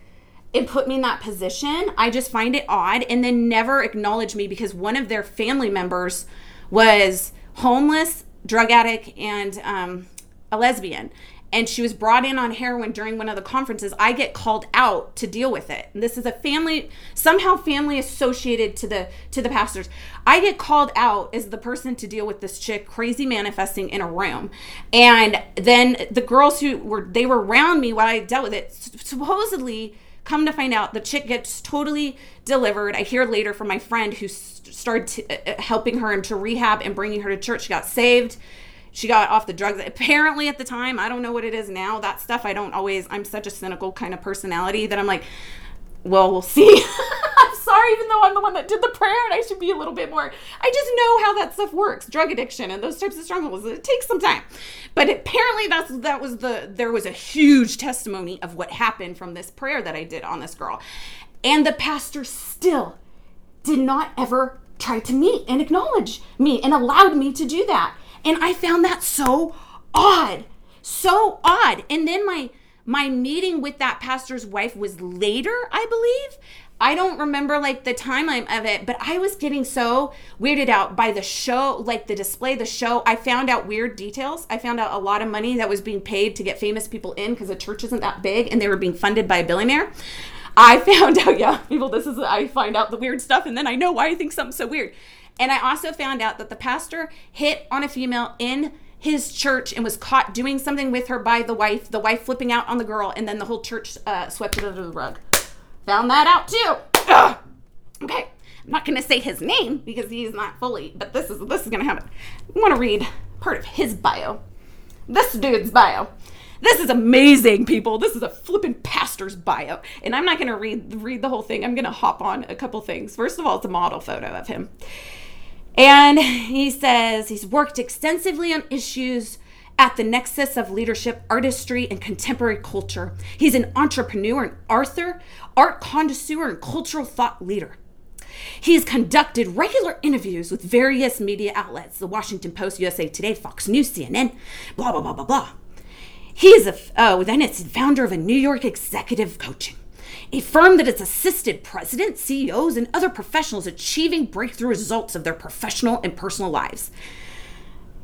it put me in that position. I just find it odd and then never acknowledge me because one of their family members was homeless, drug addict, and um, a lesbian. And she was brought in on heroin during one of the conferences. I get called out to deal with it. And this is a family, somehow family associated to the to the pastors. I get called out as the person to deal with this chick crazy manifesting in a room. And then the girls who were they were around me while I dealt with it supposedly Come to find out, the chick gets totally delivered. I hear later from my friend who started uh, uh, helping her into rehab and bringing her to church. She got saved. She got off the drugs. Apparently, at the time, I don't know what it is now. That stuff, I don't always, I'm such a cynical kind of personality that I'm like, well, we'll see. <laughs> Sorry, even though I'm the one that did the prayer and I should be a little bit more. I just know how that stuff works. Drug addiction and those types of struggles. It takes some time. But apparently that's that was the there was a huge testimony of what happened from this prayer that I did on this girl. And the pastor still did not ever try to meet and acknowledge me and allowed me to do that. And I found that so odd. So odd. And then my my meeting with that pastor's wife was later, I believe. I don't remember like the timeline of it, but I was getting so weirded out by the show, like the display, the show. I found out weird details. I found out a lot of money that was being paid to get famous people in because the church isn't that big and they were being funded by a billionaire. I <laughs> found out, yeah, people, this is, I find out the weird stuff and then I know why I think something's so weird. And I also found out that the pastor hit on a female in his church and was caught doing something with her by the wife, the wife flipping out on the girl, and then the whole church uh, swept it under the rug. Found that out too. Ugh. Okay, I'm not gonna say his name because he's not fully, but this is this is gonna happen. I want to read part of his bio. This dude's bio. This is amazing, people. This is a flippin' pastor's bio, and I'm not gonna read read the whole thing. I'm gonna hop on a couple things. First of all, it's a model photo of him. And he says he's worked extensively on issues at the nexus of leadership, artistry, and contemporary culture. He's an entrepreneur and author, art connoisseur, and cultural thought leader. He has conducted regular interviews with various media outlets the Washington Post, USA Today, Fox News, CNN, blah, blah, blah, blah, blah. He is a, oh, uh, then it's founder of a New York executive coaching a firm that has assisted presidents, CEOs, and other professionals achieving breakthrough results of their professional and personal lives.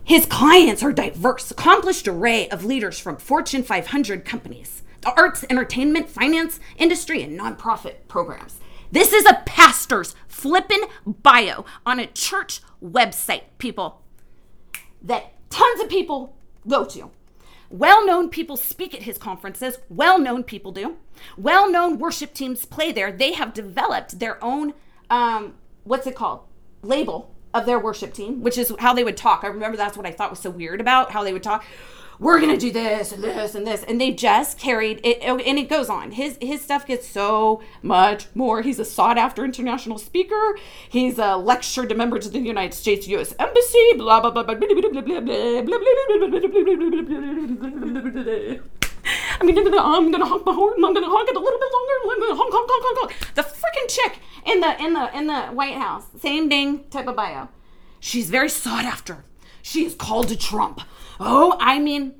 His clients are diverse, accomplished array of leaders from Fortune 500 companies, the arts, entertainment, finance, industry, and nonprofit programs. This is a pastor's flippin' bio on a church website, people, that tons of people go to. Well known people speak at his conferences. Well known people do. Well known worship teams play there. They have developed their own, um, what's it called? Label of their worship team, which is how they would talk. I remember that's what I thought was so weird about how they would talk. We're gonna do this and this and this, and they just carried it, and it goes on. His his stuff gets so much more. He's a sought after international speaker. He's a lectured to members of the United States U.S. Embassy. Blah blah blah blah blah blah blah blah blah blah blah blah. I'm gonna, I'm gonna honk my horn. I'm gonna honk it a little bit longer. I'm gonna honk, honk, honk, honk, honk. The freaking chick in the in the in the White House, same ding type of bio. She's very sought after. She is called to Trump. Oh, I mean,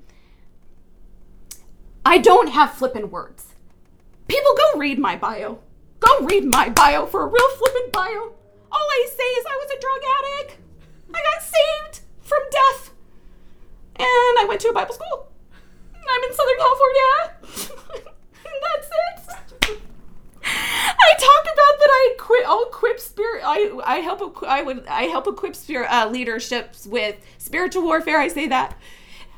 I don't have flippin' words. People go read my bio. Go read my bio for a real flippin' bio. All I say is I was a drug addict. I got saved from death. And I went to a Bible school. I'm in Southern California. <laughs> That's it. I talk about that I quit. I'll equip spirit. I I help. I would. I help equip spirit uh, leaderships with spiritual warfare. I say that.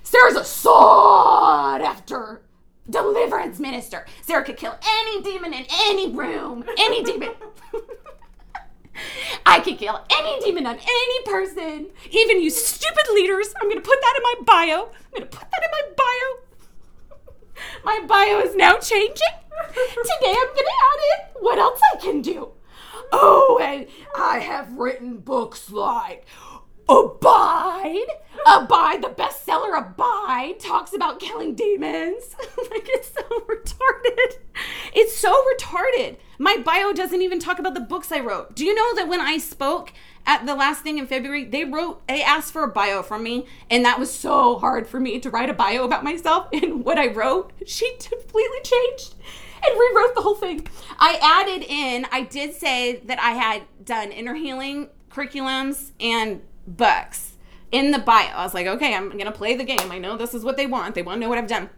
Sarah's a sought after deliverance minister. Sarah could kill any demon in any room. Any demon. <laughs> I could kill any demon on any person, even you stupid leaders. I'm gonna put that in my bio. I'm gonna put that in my bio. My bio is now changing. Today I'm gonna add in what else I can do. Oh, and I have written books like Abide. Abide, the bestseller Abide, talks about killing demons. <laughs> like it's so retarded. It's so retarded. My bio doesn't even talk about the books I wrote. Do you know that when I spoke at the last thing in February, they wrote, they asked for a bio from me, and that was so hard for me to write a bio about myself. <laughs> And what I wrote, she completely changed and rewrote the whole thing. I added in, I did say that I had done inner healing curriculums and books in the bio. I was like, okay, I'm gonna play the game. I know this is what they want. They want to know what I've done.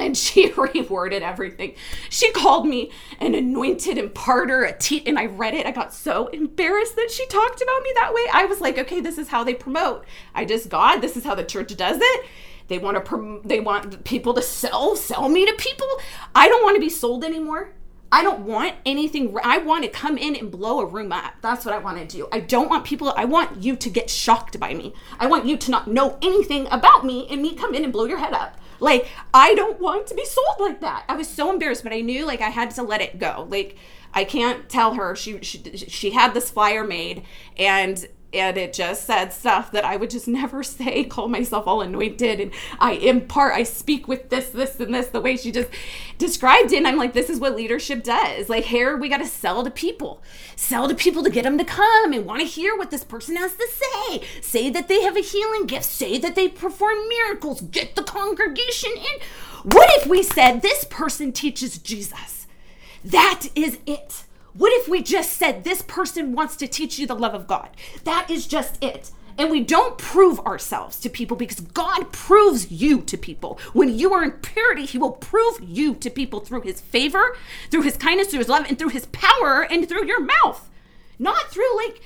<laughs> And she <laughs> reworded everything. She called me an anointed imparter, a te- and I read it. I got so embarrassed that she talked about me that way. I was like, okay, this is how they promote. I just God, this is how the church does it. They want to prom- they want people to sell sell me to people. I don't want to be sold anymore. I don't want anything. I want to come in and blow a room up. That's what I want to do. I don't want people, I want you to get shocked by me. I want you to not know anything about me and me come in and blow your head up. Like, I don't want to be sold like that. I was so embarrassed, but I knew like I had to let it go. Like, I can't tell her she she she had this flyer made and and it just said stuff that I would just never <laughs> say, call myself all anointed, and I impart, I speak with this, this, and this, the way she just described it. And I'm like, this is what leadership does. Like, here we got to sell to people, sell to people to get them to come and want to hear what this person has to say. Say that they have a healing gift, say that they perform miracles, get the congregation in. What if we said this person teaches Jesus? That is it. What if we just said this person wants to teach you the love of God? That is just it. And we don't prove ourselves to people because God proves you to people. When you are in purity, He will prove you to people through His favor, through His kindness, through His love, and through His power, and through your mouth. Not through like,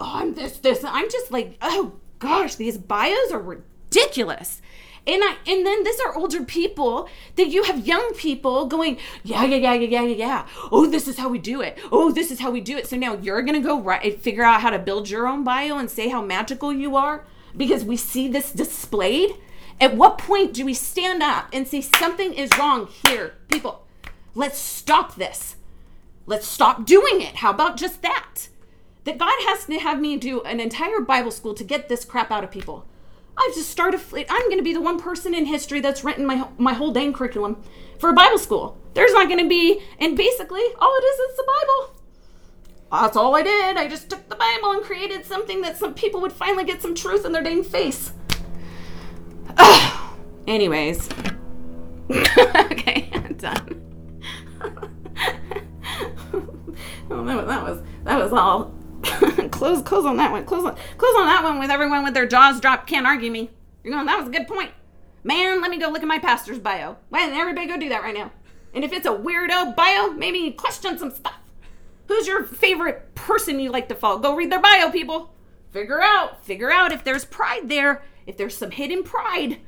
oh, I'm this, this. I'm just like, oh gosh, these bios are ridiculous. And I and then these are older people that you have young people going, yeah, yeah, yeah, yeah, yeah, yeah. Oh, this is how we do it. Oh, this is how we do it. So now you're gonna go right figure out how to build your own bio and say how magical you are because we see this displayed. At what point do we stand up and say something is wrong here, people? Let's stop this. Let's stop doing it. How about just that? That God has to have me do an entire Bible school to get this crap out of people. I've just started. I'm going to be the one person in history that's written my my whole dang curriculum for a Bible school. There's not going to be, and basically all it is is the Bible. That's all I did. I just took the Bible and created something that some people would finally get some truth in their dang face. Ugh. <sighs> Anyways, <laughs> okay, I'm done. <laughs> was that was that was all close close on that one. Close on close on that one with everyone with their jaws dropped. Can't argue me. You're going, that was a good point. Man, let me go look at my pastor's bio. Why don't everybody go do that right now? And if it's a weirdo bio, maybe question some stuff. Who's your favorite person you like to follow? Go read their bio, people. Figure out, figure out if there's pride there, if there's some hidden pride.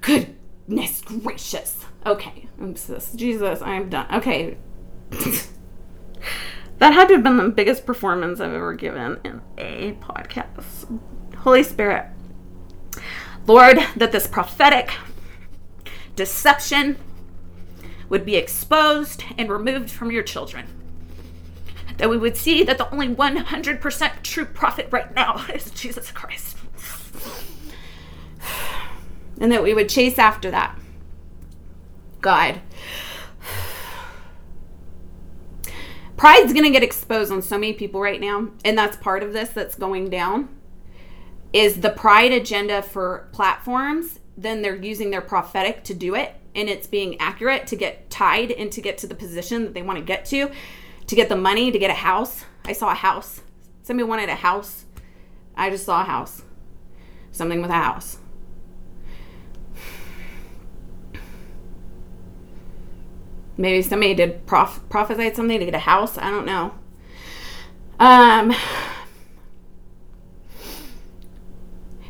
Goodness gracious. Okay, I'm Jesus, I'm done. Okay. <laughs> that had to have been the biggest performance I've ever given in a podcast. Holy Spirit. Lord, that this prophetic deception would be exposed and removed from your children. That we would see that the only 100% true prophet right now <laughs> is Jesus Christ. And that we would chase after that. God. Pride's going to get exposed on so many people right now, and that's part of this that's going down. Is the pride agenda for platforms, then they're using their prophetic to do it, and it's being accurate to get tied and to get to the position that they want to get to, to get the money, to get a house. I saw a house. Somebody wanted a house. I just saw a house. Something with a house. Maybe somebody did prof- prophesy something to get a house. I don't know. Um,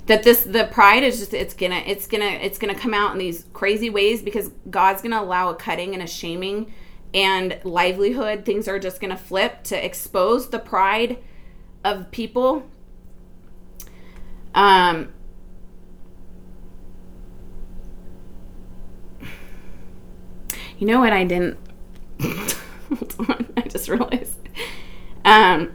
that this the pride is just it's gonna it's gonna it's gonna come out in these crazy ways because God's gonna allow a cutting and a shaming and livelihood. Things are just gonna flip to expose the pride of people. Um, You know what I didn't hold <laughs> on, I just realized. Um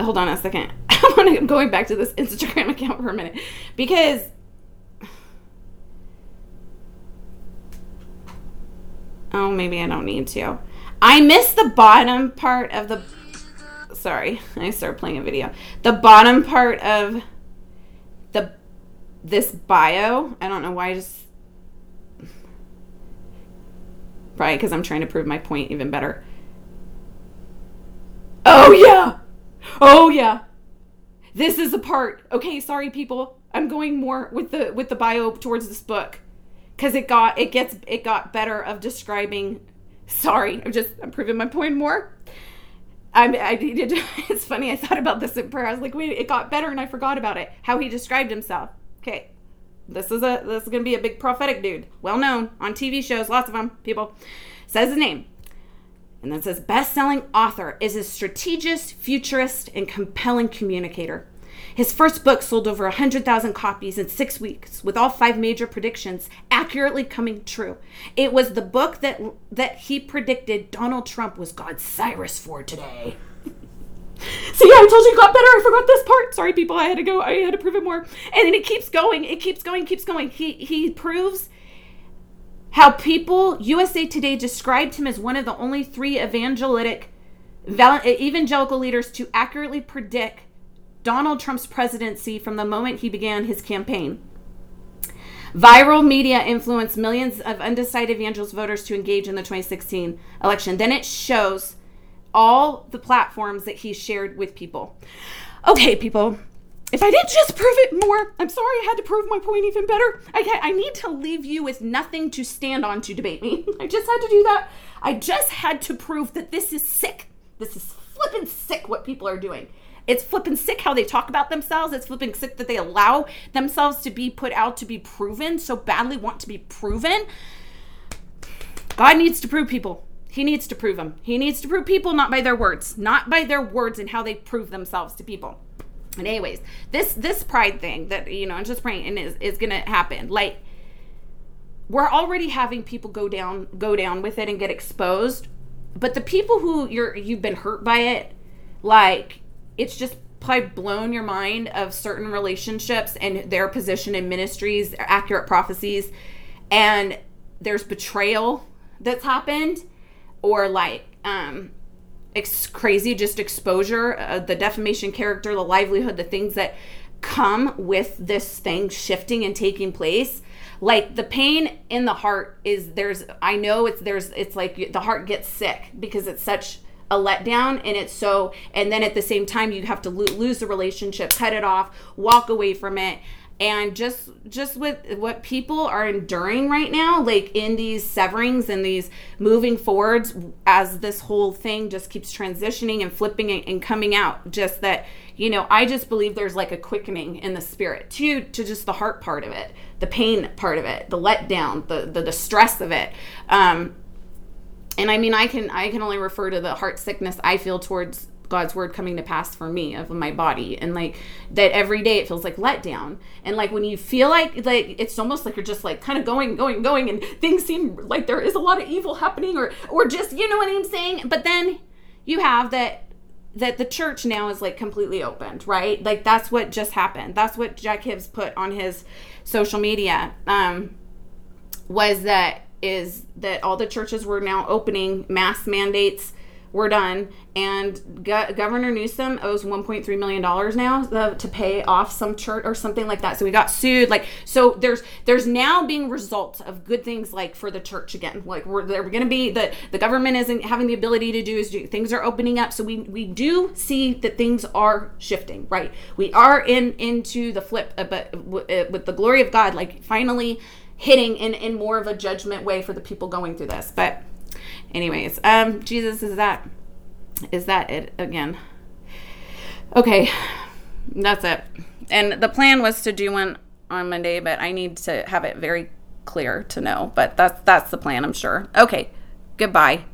hold on a second. <laughs> I want to going back to this Instagram account for a minute because Oh, maybe I don't need to. I missed the bottom part of the sorry, I started playing a video. The bottom part of the this bio. I don't know why I just Probably because I'm trying to prove my point even better. Oh, yeah. Oh, yeah. This is the part. Okay, sorry, people. I'm going more with the with the bio towards this book because it got it gets it got better of describing. Sorry, I'm just I'm proving my point more. I'm, I needed. <laughs> It's funny. I thought about this in prayer. I was like, wait, it got better, and I forgot about it. How he described himself. Okay, this is a this is gonna be a big prophetic dude, well known on TV shows, lots of them. People says his name, and then says best-selling author is a strategist, futurist, and compelling communicator. His first book sold over 100,000 copies in six weeks, with all five major predictions accurately coming true. It was the book that that he predicted Donald Trump was God's Cyrus for today. See, I told you it got better. I forgot this part. Sorry, people. I had to go. I had to prove it more. And then it keeps going. It keeps going. Keeps going. He he proves how people USA Today described him as one of the only three evangelic evangelical leaders to accurately predict Donald Trump's presidency from the moment he began his campaign. Viral media influenced millions of undecided evangelist voters to engage in the 2016 election. Then it shows all the platforms that he shared with people. Okay, people, if I didn't just prove it more, I'm sorry I had to prove my point even better. I, I need to leave you with nothing to stand on to debate me. <laughs> I just had to do that. I just had to prove that this is sick. This is flippin' sick what people are doing. It's flipping sick how they talk about themselves. It's flipping sick that they allow themselves to be put out to be proven, so badly want to be proven. God needs to prove people. He needs to prove them. He needs to prove people not by their words, not by their words and how they prove themselves to people. And anyways, this this pride thing that you know, I'm just praying and is is gonna happen. Like we're already having people go down go down with it and get exposed. But the people who you're you've been hurt by it, like it's just probably blown your mind of certain relationships and their position in ministries, accurate prophecies, and there's betrayal that's happened or like um ex- crazy just exposure uh, the defamation character the livelihood the things that come with this thing shifting and taking place. Like the pain in the heart is there's i know it's there's it's like the heart gets sick because it's such a letdown and it's so and then at the same time you have to lo- lose the relationship cut it off walk away from it and just just with what people are enduring right now like in these severings and these moving forwards as this whole thing just keeps transitioning and flipping and, coming out just that you know i just believe there's like a quickening in the spirit to to just the heart part of it the pain part of it the letdown the the, the stress of it. Um and i mean i can i can only refer to the heart sickness i feel towards God's word coming to pass for me of my body. And like that every day it feels like let down and like when you feel like like it's almost like you're just like kind of going going going and things seem like there is a lot of evil happening or or just you know what I'm saying? But then you have that that the church now is like completely opened right? Like that's what just happened. That's what Jack Hibbs put on his social media um was that is that all the churches were now opening mass mandates were done. And Go- governor newsom owes 1.3 million dollars now uh, to pay off some church or something like that. So we got sued like so there's there's now being results of good things like for the church again. Like we're they're going to be the the government isn't having the ability to do is do things are opening up. So we we do see that things are shifting right? We are in into the flip uh, but uh, with the glory of god like finally hitting in in more of a judgment way for the people going through this. But anyways um jesus is that is that it again? Okay that's it. And the plan was to do one on monday but i need to have it very clear to know but that's that's the plan i'm sure. Okay goodbye